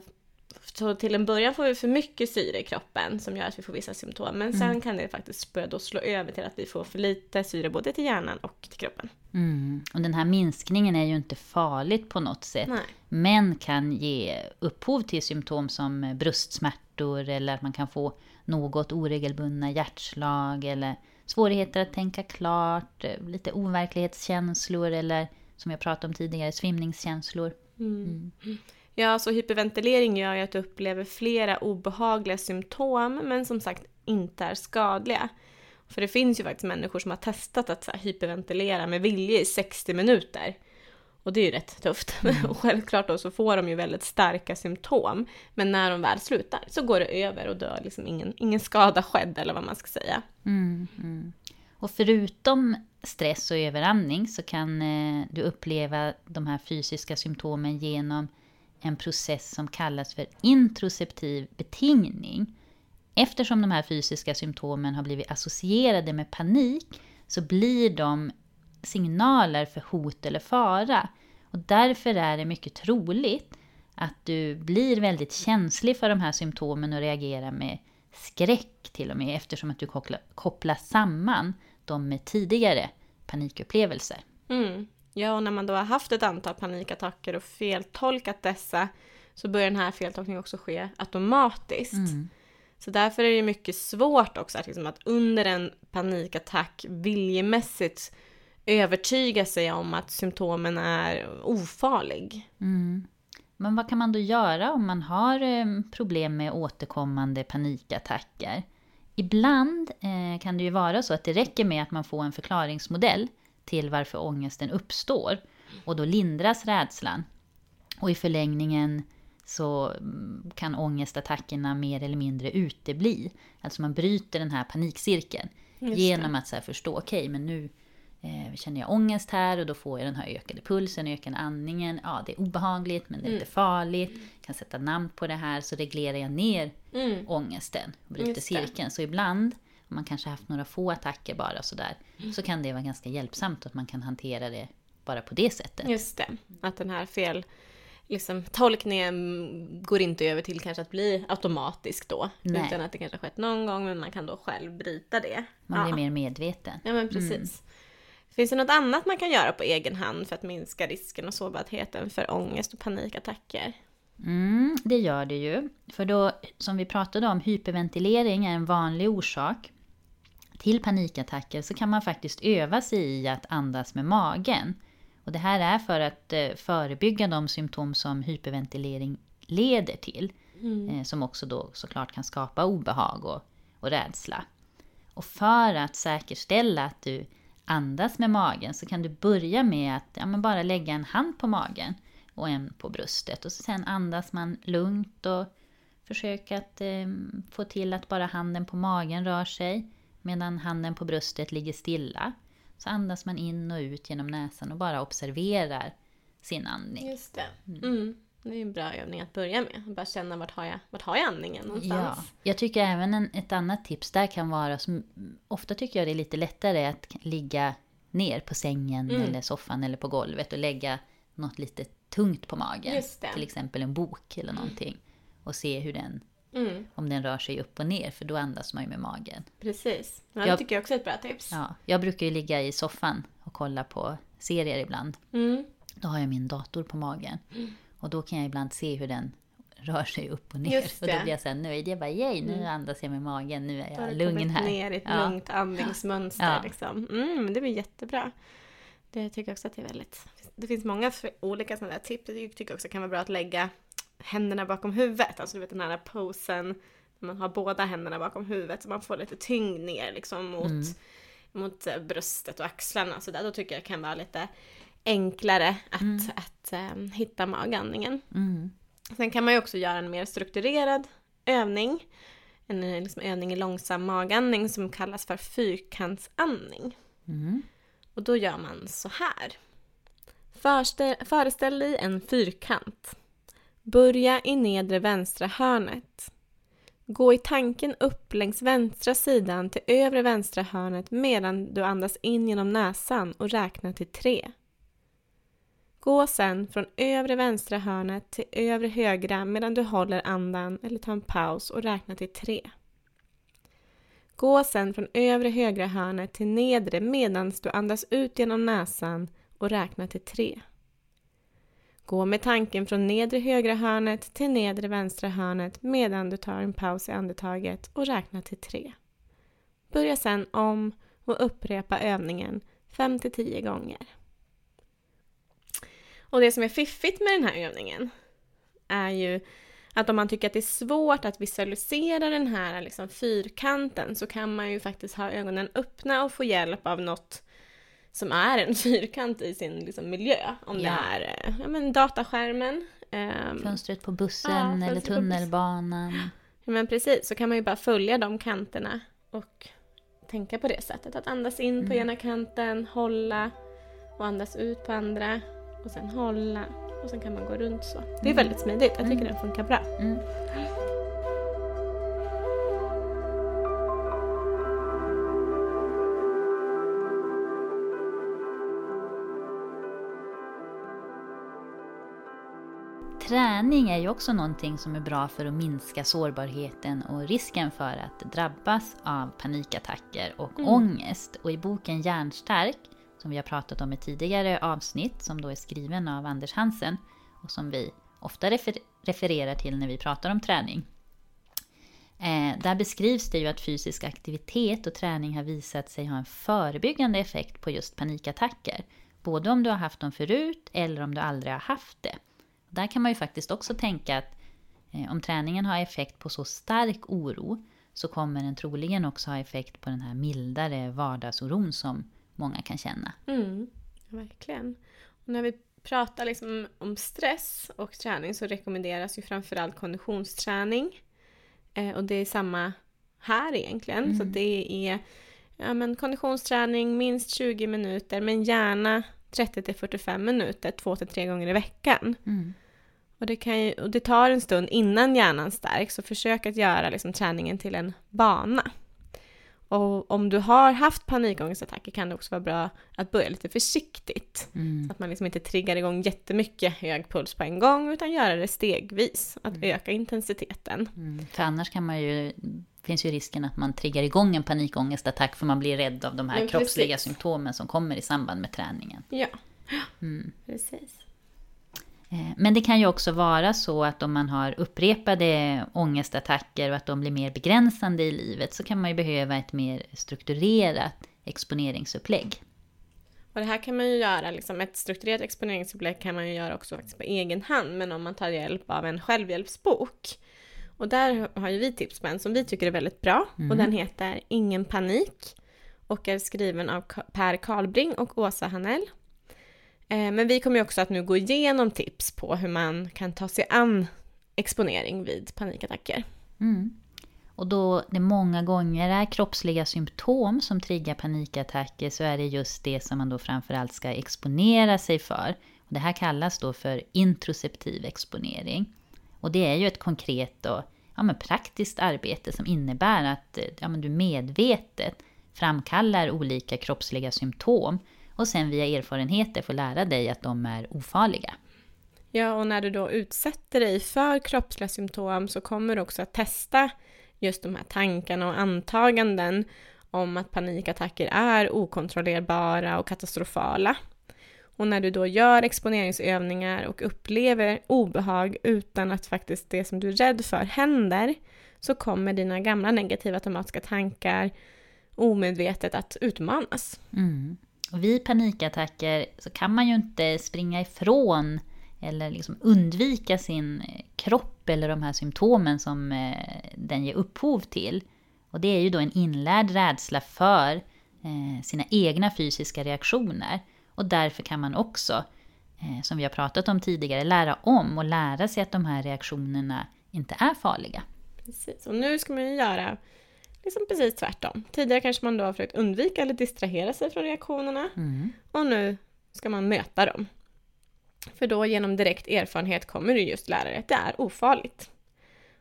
så till en början får vi för mycket syre i kroppen som gör att vi får vissa symptom. Men sen mm. kan det faktiskt börja då slå över till att vi får för lite syre både till hjärnan och till kroppen. Mm. Och den här minskningen är ju inte farligt på något sätt. Nej. Men kan ge upphov till symptom som bröstsmärtor eller att man kan få något oregelbundna hjärtslag eller svårigheter att tänka klart, eh, lite overklighetskänslor eller som jag pratade om tidigare, svimningskänslor. Mm. Mm. Ja, så hyperventilering gör ju att du upplever flera obehagliga symptom men som sagt inte är skadliga. För det finns ju faktiskt människor som har testat att så här, hyperventilera med vilje i 60 minuter. Och det är ju rätt tufft. [laughs] Mm. och självklart då så får de ju väldigt starka symptom. Men när de väl slutar så går det över och dör liksom ingen, ingen skada skedd eller vad man ska säga. Mm, mm. Och förutom stress och överandning så kan eh, du uppleva de här fysiska symptomen genom en process som kallas för introceptiv betingning. Eftersom de här fysiska symptomen har blivit associerade med panik så blir de signaler för hot eller fara. Och därför är det mycket troligt att du blir väldigt känslig för de här symptomen och reagerar med skräck till och med eftersom att du kopplar, kopplar samman dem med tidigare panikupplevelser. Mm. Ja, och när man då har haft ett antal panikattacker och feltolkat dessa så börjar den här feltolkningen också ske automatiskt. Mm. Så därför är det mycket svårt också att, liksom, att under en panikattack viljemässigt övertyga sig om att symptomen är ofarlig. Mm. Men vad kan man då göra om man har eh, problem med återkommande panikattacker? Ibland eh, kan det ju vara så att det räcker med att man får en förklaringsmodell till varför ångesten uppstår. Och då lindras rädslan. Och i förlängningen så mm, kan ångestattackerna mer eller mindre utebli. Alltså man bryter den här panikcirkeln. Genom att så förstå, okej okay, men nu eh, känner jag ångest här och då får jag den här ökade pulsen, ökade andningen. Ja, det är obehagligt men det är mm. inte farligt. Jag kan sätta namn på det här så reglerar jag ner mm. ångesten och bryter cirkeln. Så ibland, om man kanske haft några få attacker bara sådär, mm. så kan det vara ganska hjälpsamt att man kan hantera det bara på det sättet. Just det, att den här fel liksom, tolkningen går inte över till kanske att bli automatisk då. Nej. Utan att det kanske har skett någon gång men man kan då själv bryta det. Man blir mer medveten. Ja men precis. Mm. Finns det något annat man kan göra på egen hand för att minska risken och sårbarheten för ångest och panikattacker? Mm, det gör det ju. För då, som vi pratade om, hyperventilering är en vanlig orsak till panikattacker så kan man faktiskt öva sig i att andas med magen. Och det här är för att eh, förebygga de symptom som hyperventilering leder till. Mm. Eh, som också då såklart kan skapa obehag och, och rädsla. Och för att säkerställa att du andas med magen så kan du börja med att ja, bara lägga en hand på magen och en på bröstet. Och sen andas man lugnt och försöka att eh, få till att bara handen på magen rör sig medan handen på bröstet ligger stilla. Så andas man in och ut genom näsan och bara observerar sin andning. Just det. Mm. Det är en bra övning att börja med. Bara känna vart har jag, vart har jag andningen någonstans. Ja. Jag tycker även en, ett annat tips där kan vara, som ofta tycker jag det är lite lättare att ligga ner på sängen mm. eller soffan eller på golvet och lägga något lite tungt på magen. Till exempel en bok eller någonting. Och se hur den, mm. om den rör sig upp och ner, för då andas man ju med magen. Precis. Ja, det tycker jag också är ett bra tips. Ja, jag brukar ju ligga i soffan och kolla på serier ibland. Mm. Då har jag min dator på magen. Och då kan jag ibland se hur den rör sig upp och ner. Och då blir jag så här nöjd. Jag bara, yay, nu mm. andas jag med magen, nu är jag lugn här. ner i ett ja. lugnt andningsmönster ja. liksom. Mm, det blir jättebra. Det tycker jag också att det är väldigt... Det finns många olika sådana där tips. Jag tycker också det kan vara bra att lägga händerna bakom huvudet. Alltså du vet den här posen man har båda händerna bakom huvudet så man får lite tyngd ner liksom mot, mm. mot eh, bröstet och axlarna. Så där, då tycker jag det kan vara lite enklare att, mm. att um, hitta magandningen. Mm. Sen kan man ju också göra en mer strukturerad övning. En eh, liksom, övning i långsam magandning som kallas för fyrkantsandning. Mm. Och då gör man så här. Föreställ, föreställ dig en fyrkant. Börja i nedre vänstra hörnet. Gå i tanken upp längs vänstra sidan till övre vänstra hörnet medan du andas in genom näsan och räkna till tre. Gå sen från övre vänstra hörnet till övre högra medan du håller andan eller tar en paus och räknar till tre. Gå sen från övre högra hörnet till nedre medan du andas ut genom näsan och räknar till tre. Gå med tanken från nedre högra hörnet till nedre vänstra hörnet medan du tar en paus i andetaget och räknar till tre. Börja sen om och upprepa övningen 5-10 gånger. Och det som är fiffigt med den här övningen är ju att om man tycker att det är svårt att visualisera den här liksom fyrkanten så kan man ju faktiskt ha ögonen öppna och få hjälp av något som är en [laughs] fyrkant i sin liksom, miljö. Om ja. det är eh, ja, men dataskärmen. Um, fönstret på bussen ja, eller tunnelbanan. Ja, men precis, så kan man ju bara följa de kanterna och tänka på det sättet. Att andas in mm. på ena kanten, hålla och andas ut på andra och sen hålla och sen kan man gå runt så. Det är mm. väldigt smidigt. Jag tycker mm. den funkar bra. Mm. Träning är ju också någonting som är bra för att minska sårbarheten och risken för att drabbas av panikattacker och mm. ångest. Och i boken Hjärnstark som vi har pratat om i tidigare avsnitt, som då är skriven av Anders Hansen och som vi ofta refer refererar till när vi pratar om träning. Eh, där beskrivs det ju att fysisk aktivitet och träning har visat sig ha en förebyggande effekt på just panikattacker. Både om du har haft dem förut eller om du aldrig har haft det. Där kan man ju faktiskt också tänka att eh, om träningen har effekt på så stark oro så kommer den troligen också ha effekt på den här mildare vardagsoron som många kan känna. Mm, verkligen. Och när vi pratar liksom om stress och träning så rekommenderas ju framförallt konditionsträning. Eh, och det är samma här egentligen. Mm. Så det är ja, men konditionsträning minst 20 minuter men gärna 30 45 minuter två till tre gånger i veckan. Mm. Och, det kan ju, och det tar en stund innan hjärnan stärks, så försök att göra liksom träningen till en bana. Och om du har haft panikångestattacker kan det också vara bra att börja lite försiktigt. Mm. Så att man liksom inte triggar igång jättemycket hög puls på en gång, utan göra det stegvis. Att mm. öka intensiteten. Mm. För annars kan man ju, finns ju risken att man triggar igång en panikångestattack för man blir rädd av de här Men kroppsliga precis. symptomen som kommer i samband med träningen. Ja, mm. precis. Eh, men det kan ju också vara så att om man har upprepade ångestattacker och att de blir mer begränsande i livet så kan man ju behöva ett mer strukturerat exponeringsupplägg. Och det här kan man ju göra, liksom ett strukturerat exponeringsupplägg kan man ju göra också på egen hand, men om man tar hjälp av en självhjälpsbok. Och där har ju vi tips på en som vi tycker är väldigt bra mm. och den heter Ingen panik och är skriven av Per Karlbring och Åsa Hanell. Eh, men vi kommer också att nu gå igenom tips på hur man kan ta sig an exponering vid panikattacker. Mm. Och då det många gånger är kroppsliga symptom som triggar panikattacker så är det just det som man då framförallt ska exponera sig för. Och det här kallas då för introceptiv exponering. Och det är ju ett konkret och ja, men praktiskt arbete som innebär att eh, ja, men du medvetet framkallar olika kroppsliga symptom och sen via erfarenheter få lära dig att de är ofarliga. Ja, och när du då utsätter dig för kroppsliga symptom så kommer du också att testa just de här tankarna och antaganden om att panikattacker är okontrollerbara och katastrofala. Och när du då gör exponeringsövningar och upplever obehag utan att faktiskt det som du är rädd för händer, så kommer dina gamla negativa automatiska tankar omedvetet att utmanas. Mm. Vid panikattacker så kan man ju inte springa ifrån eller liksom undvika sin eh, kropp eller de här symptomen som eh, den ger upphov till. Och det är ju då en inlärd rädsla för eh, sina egna fysiska reaktioner. Och därför kan man också, som vi har pratat om tidigare, lära om och lära sig att de här reaktionerna inte är farliga. Precis, och nu ska man ju göra liksom precis tvärtom. Tidigare kanske man då har försökt undvika eller distrahera sig från reaktionerna. Mm. Och nu ska man möta dem. För då genom direkt erfarenhet kommer du just lära dig att det är ofarligt.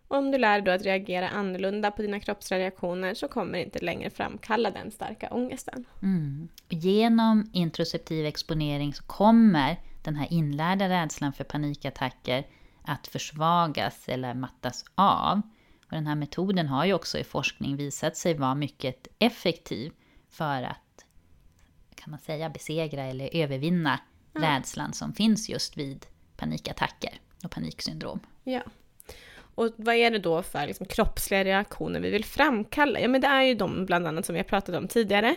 Och om du lär dig då att reagera annorlunda på dina kroppsliga reaktioner så kommer det inte längre framkalla den starka ångesten. Mm. Genom introceptiv exponering så kommer den här inlärda rädslan för panikattacker att försvagas eller mattas av. Och den här metoden har ju också i forskning visat sig vara mycket effektiv för att, kan man säga, besegra eller övervinna mm. rädslan som finns just vid panikattacker och paniksyndrom. Ja. Och vad är det då för liksom, kroppsliga reaktioner vi vill framkalla? Ja, men det är ju de bland annat som vi har pratat om tidigare.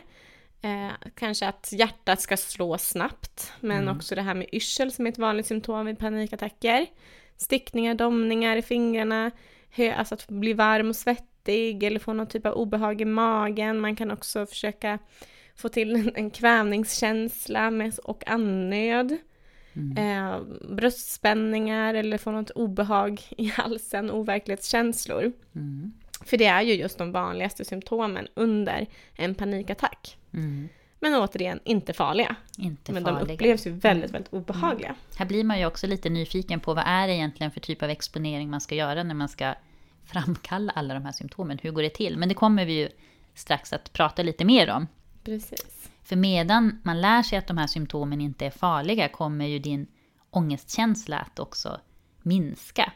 Eh, kanske att hjärtat ska slå snabbt, men mm. också det här med yrsel som är ett vanligt symptom vid panikattacker. Stickningar, domningar i fingrarna, alltså att bli varm och svettig eller få någon typ av obehag i magen. Man kan också försöka få till en kvävningskänsla med, och andnöd. Mm. Eh, bröstspänningar eller få något obehag i halsen, overklighetskänslor. Mm. För det är ju just de vanligaste symptomen under en panikattack. Mm. Men återigen, inte farliga. Inte Men farliga. de upplevs ju väldigt, väldigt obehagliga. Mm. Här blir man ju också lite nyfiken på vad är det egentligen för typ av exponering man ska göra när man ska framkalla alla de här symptomen. Hur går det till? Men det kommer vi ju strax att prata lite mer om. Precis. För medan man lär sig att de här symptomen inte är farliga kommer ju din ångestkänsla att också minska.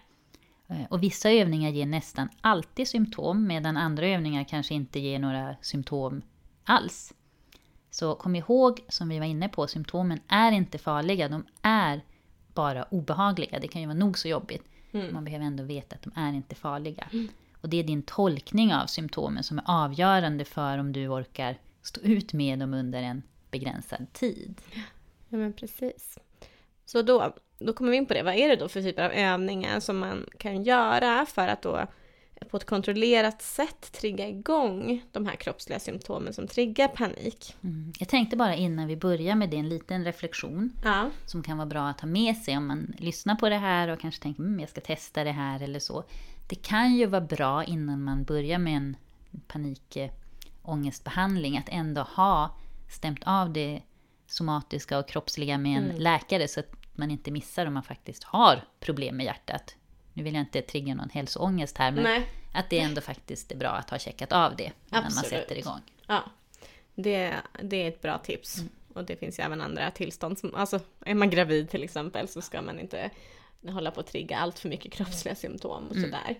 Eh, Och vissa övningar ger nästan alltid symptom medan andra övningar kanske inte ger några symptom alls. Så kom ihåg, som vi var inne på, symptomen är inte farliga. De är bara obehagliga. Det kan ju vara nog så jobbigt. Man behöver ändå veta att de är inte farliga. Och det är din tolkning av symptomen som är avgörande för om du orkar stå ut med dem under en begränsad tid. Ja, men precis. Så då, då kommer vi in på det. Vad är det då för typer av övningar som man kan göra för att då på ett kontrollerat sätt trigga igång de här kroppsliga symptomen som triggar panik? Mm. Jag tänkte bara innan vi börjar med det en liten reflektion Ja. som kan vara bra att ha med sig om man lyssnar på det här och kanske tänker mm, jag ska testa det här eller så. Det kan ju vara bra innan man börjar med en panikångestbehandling att ändå ha stämt av det somatiska och kroppsliga med en läkare så att man inte missar om man faktiskt har problem med hjärtat. Nu vill jag inte trigga någon hälsoångest här men Nej. att det ändå faktiskt är bra att ha checkat av det man Absolut. sätter igång. Ja, det, det är ett bra tips. Och det finns ju även andra tillstånd. Som, alltså, är man gravid till exempel så ska man inte hålla på att trigga allt för mycket kroppsliga symptom och sådär.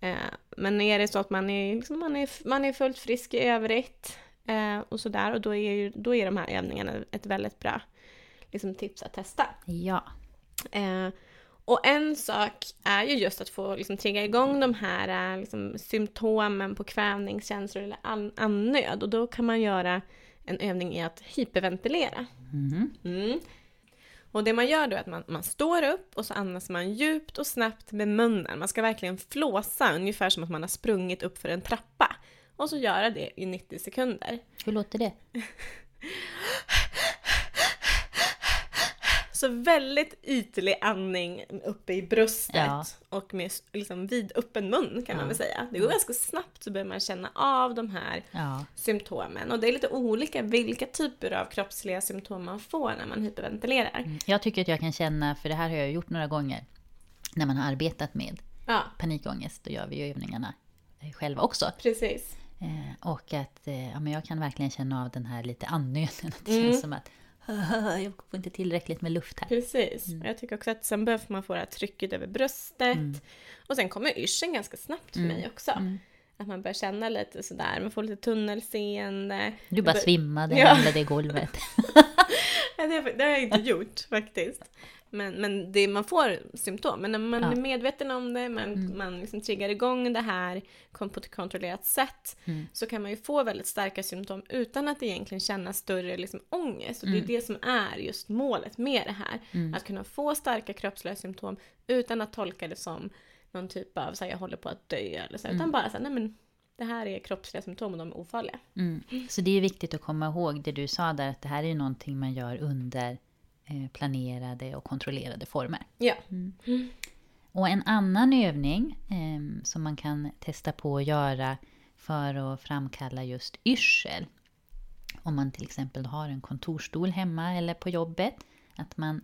Eh, men är det så att man är, liksom, man är, man är fullt frisk i övrigt eh, och sådär och då är, ju, då är de här övningarna ett väldigt bra liksom, tips att testa. Ja. Eh, och en sak är ju just att få liksom, trigga igång de här eh, liksom, symptomen på kvävningskänslor eller an- andnöd. Och då kan man göra en övning i att hyperventilera. Mhm. Mm. Och det man gör då är att man, man står upp och så andas man djupt och snabbt med munnen. Man ska verkligen flåsa, ungefär som att man har sprungit upp för en trappa. Och så göra det i 90 sekunder. Hur låter det? [laughs] Så väldigt ytlig andning uppe i bröstet Ja. och med liksom vidöppen mun kan man väl säga. Det går ganska snabbt så börjar man känna av de här Ja. symptomen. Och det är lite olika vilka typer av kroppsliga symptom man får när man hyperventilerar. Jag tycker att jag kan känna, för det här har jag gjort några gånger, när man har arbetat med Ja, panikångest, då gör vi ju övningarna eh, själva också. precis. Eh, och att eh, ja, men jag kan verkligen känna av den här lite andnöden. Att [laughs] det Mm. känns som att [laughs] jag får inte tillräckligt med luft här. Precis. Och Jag tycker också att sen behöver man få det här trycket över bröstet. Och sen kommer yrseln ganska snabbt för mig också. Att man börjar känna lite sådär, man får lite tunnelseende. Du bara bör- svimmade, Ja. ramlade i golvet. [laughs] Det har jag inte gjort faktiskt. Men, men det, man får symptom. Men när man Ja. är medveten om det, man, man liksom triggar igång det här kom- på ett kontrollerat sätt. Så kan man ju få väldigt starka symptom utan att egentligen känna större liksom, ångest. Och det är det som är just målet med det här. Att kunna få starka kroppsliga symptom utan att tolka det som någon typ av så här, jag håller på att dö eller så. Utan bara så här, nej men det här är kroppsliga symptom och de är ofarliga. Mm. Så det är viktigt att komma ihåg det du sa där, att det här är någonting man gör under planerade och kontrollerade former. Ja. Och en annan övning eh, som man kan testa på att göra för att framkalla just yrsel. Om man till exempel har en kontorstol hemma eller på jobbet. Att man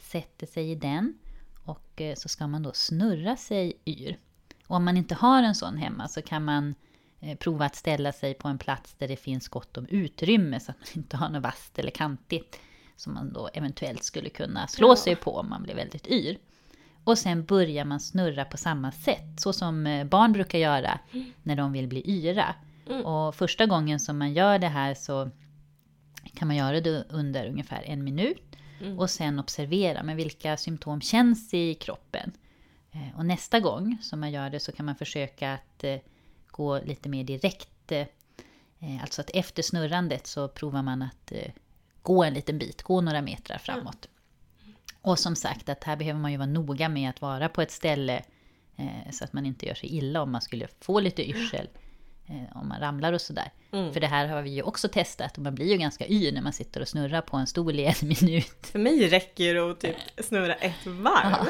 sätter sig i den och eh, så ska man då snurra sig yr. Och om man inte har en sån hemma så kan man eh, prova att ställa sig på en plats där det finns gott om utrymme så att man inte har något vasst eller kantigt som man då eventuellt skulle kunna slå Ja. sig på om man blir väldigt yr. Och sen börjar man snurra på samma sätt, så som eh, barn brukar göra när de vill bli yra. Och första gången som man gör det här så kan man göra det under ungefär en minut. Och sen observera, men vilka symptom känns i kroppen? Eh, Och nästa gång som man gör det så kan man försöka att eh, gå lite mer direkt. Alltså att efter snurrandet så provar man att gå en liten bit, gå några metrar framåt. Och som sagt att här behöver man ju vara noga med att vara på ett ställe eh, så att man inte gör sig illa om man skulle få lite yrsel. Eh, om man ramlar och sådär. För det här har vi ju också testat och man blir ju ganska yr när man sitter och snurrar på en stol i en [laughs] minut. För mig räcker det att typ snurra ett varv.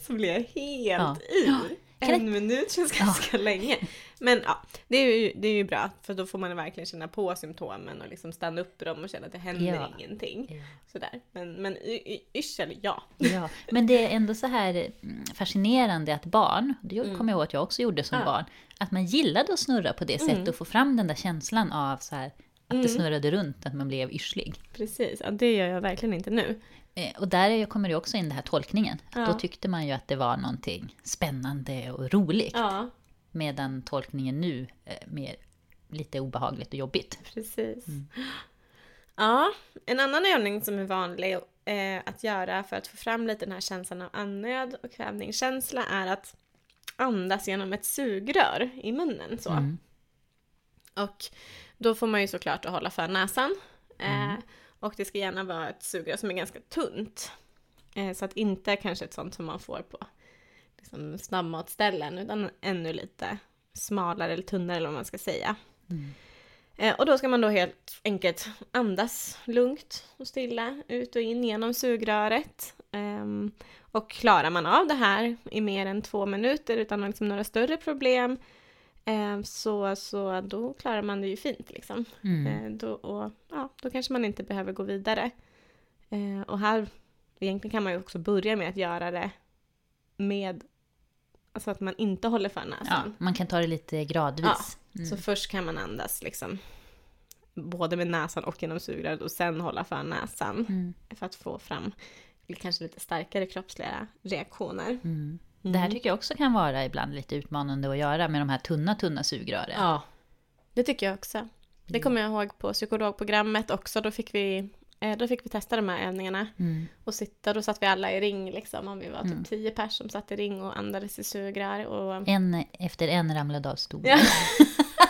Så blir jag helt yr. Kan En minut känns ganska länge. Men ja, det är, ju, det är ju bra för då får man verkligen känna på symptomen och liksom stanna upp dem och känna att det händer Ja. ingenting. Ja. Sådär. Men, men yrsel, ja. Ja, men det är ändå så här mm, fascinerande att barn, det kommer jag ihåg att jag också gjorde som Ja. barn, att man gillade att snurra på det sättet och få fram den där känslan av så här, Att det snurrade runt, att man blev yrslig. Precis, ja, det gör jag verkligen inte nu. Eh, Och där kommer det också in det här tolkningen. Ja. Då tyckte man ju att det var någonting spännande och roligt. Ja, Medan tolkningen nu är mer lite obehagligt och jobbigt. precis. Ja, en annan övning som är vanlig eh, att göra för att få fram lite den här känslan av andnöd och kvävningskänsla är att andas genom ett sugrör i munnen. Så. Mm. Och då får man ju såklart att hålla för näsan. Eh, och det ska gärna vara ett sugrör som är ganska tunt. Eh, så att inte kanske ett sånt som man får på liksom, snabbmatsställen utan ännu lite smalare eller tunnare eller vad man ska säga. Eh, och då ska man då helt enkelt andas lugnt och stilla ut och in genom sugröret. Ehm, och klarar man av det här i mer än två minuter utan liksom några större problem så, så då klarar man det ju fint liksom. Mm. Eh, då, och, ja, då kanske man inte behöver gå vidare. Eh, och här, egentligen kan man ju också börja med att göra det med, alltså att man inte håller för Ja, näsan. man kan ta det lite gradvis. Mm. Så först kan man andas liksom både med näsan och genom sugröret och sen hålla för näsan Mm. för att få fram kanske lite starkare kroppsliga reaktioner. Mm. Det här tycker jag också kan vara ibland lite utmanande att göra med de här tunna, tunna sugrören. Ja, det tycker jag också. Det kommer jag ihåg på psykologprogrammet också. Då fick vi, eh, då fick vi testa de här övningarna Mm. och sitta. Då satt vi alla i ring liksom. Om vi var typ tio pers som satt i ring och andades i sugrör. Och, En efter en ramlade av stolen. Ja. [laughs]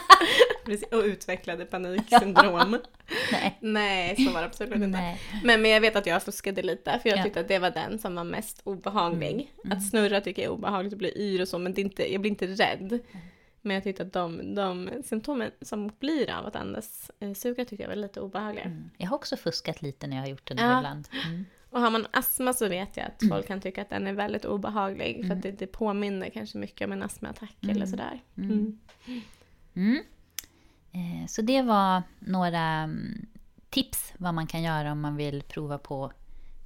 Precis, och utvecklade paniksyndrom. [laughs] Nej. Nej, så var det absolut inte. Nej. Men, men jag vet att jag fuskade lite för jag Ja. tyckte att det var den som var mest obehaglig. Att snurra tycker jag är obehagligt och bli yr och så men det är inte, jag blir inte rädd. Men jag tyckte att de, de symptomen som blir av att andas eh, suga tyckte jag var lite obehagliga. Mm. Jag har också fuskat lite när jag har gjort det Ja. ibland. Mm. Och har man astma så vet jag att folk kan tycka att den är väldigt obehaglig för att det, det påminner kanske mycket om en astmaattack eller sådär. Mm. Mm. Eh, Så det var några mm, tips vad man kan göra om man vill prova på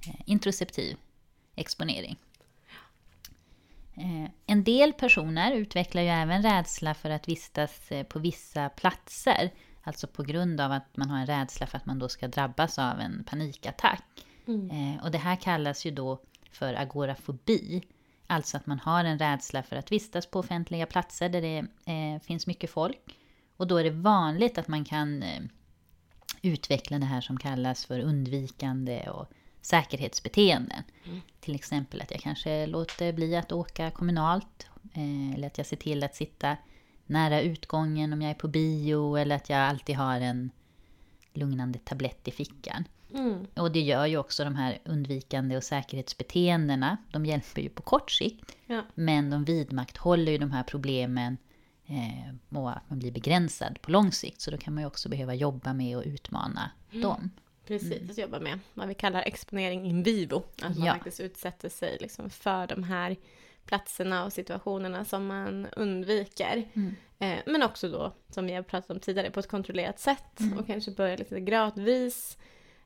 eh, introceptiv exponering. Eh, En del personer utvecklar ju även rädsla för att vistas på vissa platser. Alltså på grund av att man har en rädsla för att man då ska drabbas av en panikattack. Eh, Och det här kallas ju då för agorafobi. Alltså att man har en rädsla för att vistas på offentliga platser där det finns mycket folk. Och då är det vanligt att man kan eh, utveckla det här som kallas för undvikande och säkerhetsbeteenden. Till exempel att jag kanske låter bli att åka kommunalt. Eh, eller att jag ser till att sitta nära utgången om jag är på bio. Eller att jag alltid har en lugnande tablett i fickan. Mm. Och det gör ju också de här undvikande och säkerhetsbeteendena. De hjälper ju på kort sikt. Ja. Men de vidmakthåller ju de här problemen eh, och att man blir begränsad på lång sikt. Så då kan man ju också behöva jobba med att utmana dem. Precis, att jobba med vad vi kallar exponering in vivo. Att man Ja. faktiskt utsätter sig liksom för de här platserna och situationerna som man undviker. Eh, men också då, som vi har pratat om tidigare, på ett kontrollerat sätt. Och kanske börja lite gradvis.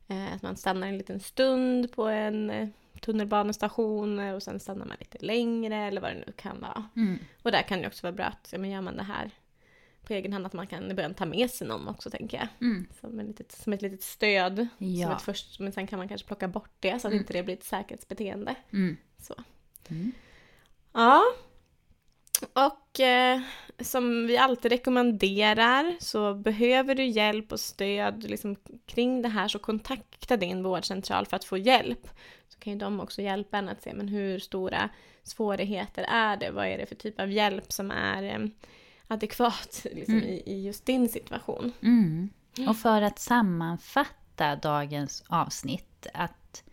Eh, att man stannar en liten stund på en tunnelbanestation eh, och sen stannar man lite längre eller vad det nu kan vara. Mm. Och där kan det också vara bra att, ja, men gör man det här på egen hand, att man kan i början ta med sig någon också tänker jag. Mm. Som, en litet, som ett litet stöd. Som Ja. ett först, men sen kan man kanske plocka bort det så att inte det blir ett säkerhetsbeteende. Mm. Så. Mm. Ja. Och eh, som vi alltid rekommenderar så behöver du hjälp och stöd liksom, kring det här så kontakta din vårdcentral för att få hjälp. Så kan ju de också hjälpa en att se men hur stora svårigheter är det? Vad är det för typ av hjälp som är eh, adekvat [laughs] liksom, i, i just din situation? Mm. Och för att sammanfatta dagens avsnitt. Att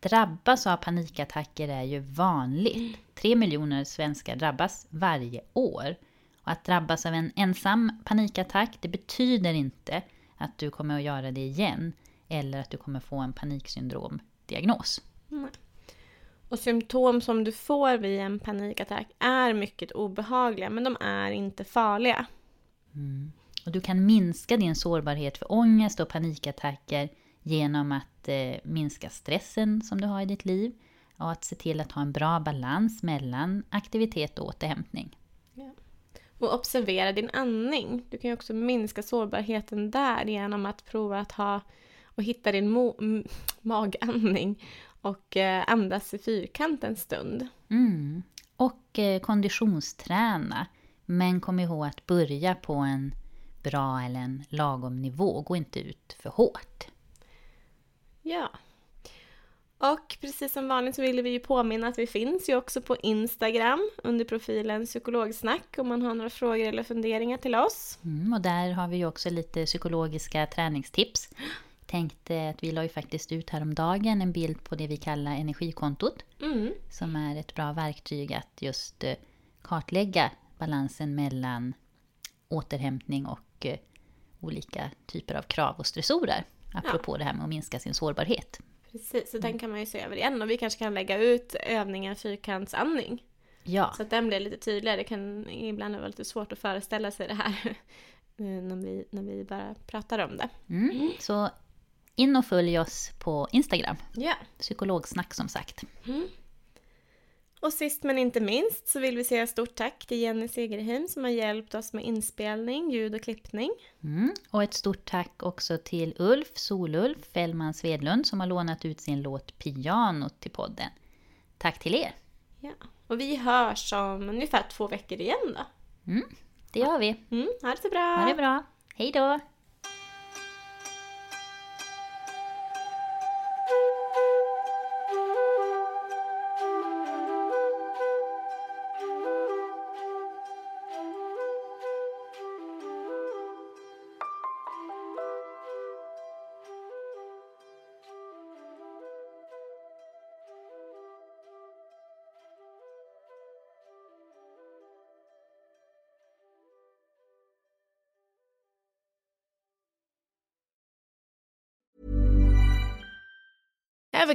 drabbas av panikattacker är ju vanligt. Tre miljoner svenskar drabbas varje år. Och att drabbas av en ensam panikattack, det betyder inte att du kommer att göra det igen. Eller att du kommer få en paniksyndromdiagnos. Och symptom som du får vid en panikattack är mycket obehagliga men de är inte farliga. Och du kan minska din sårbarhet för ångest och panikattacker genom att eh, minska stressen som du har i ditt liv och att se till att ha en bra balans mellan aktivitet och återhämtning. Och observera din andning. Du kan ju också minska sårbarheten där genom att prova att ha och hitta din [laughs] magandning och eh, andas i fyrkant en stund. Mm. Och eh, konditionsträna. Men kom ihåg att börja på en bra eller en lagom nivå. Gå inte ut för hårt. Ja. Och precis som vanligt så vill vi ju påminna att vi finns ju också på Instagram under profilen psykologsnack om man har några frågor eller funderingar till oss. Mm, och där har vi ju också lite psykologiska träningstips. Tänkte att vi la ju faktiskt ut häromdagen en bild på det vi kallar energikontot. Mm. Som är ett bra verktyg att just eh, kartlägga balansen mellan återhämtning och eh, olika typer av krav och stressorer. Apropå det här med att minska sin sårbarhet. Precis, så den kan man ju se över igen och vi kanske kan lägga ut övningen fyrkantsandning. Ja, Så att den blir lite tydligare. Det kan ibland vara lite svårt att föreställa sig det här [laughs] när vi, när vi bara pratar om det. mm. så in och följ oss på Instagram. Ja. Psykologsnack som sagt. Och sist men inte minst så vill vi säga stort tack till Jenny Segerheim som har hjälpt oss med inspelning, ljud och klippning. Mm. Och ett stort tack också till Ulf Solulf Fällman Svedlund som har lånat ut sin låt Pianot till podden. Tack till er! Ja. Och vi hörs om ungefär två veckor igen då. Det gör vi. Mm, ha det så bra! Ha det bra! Hej då!